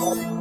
Oh.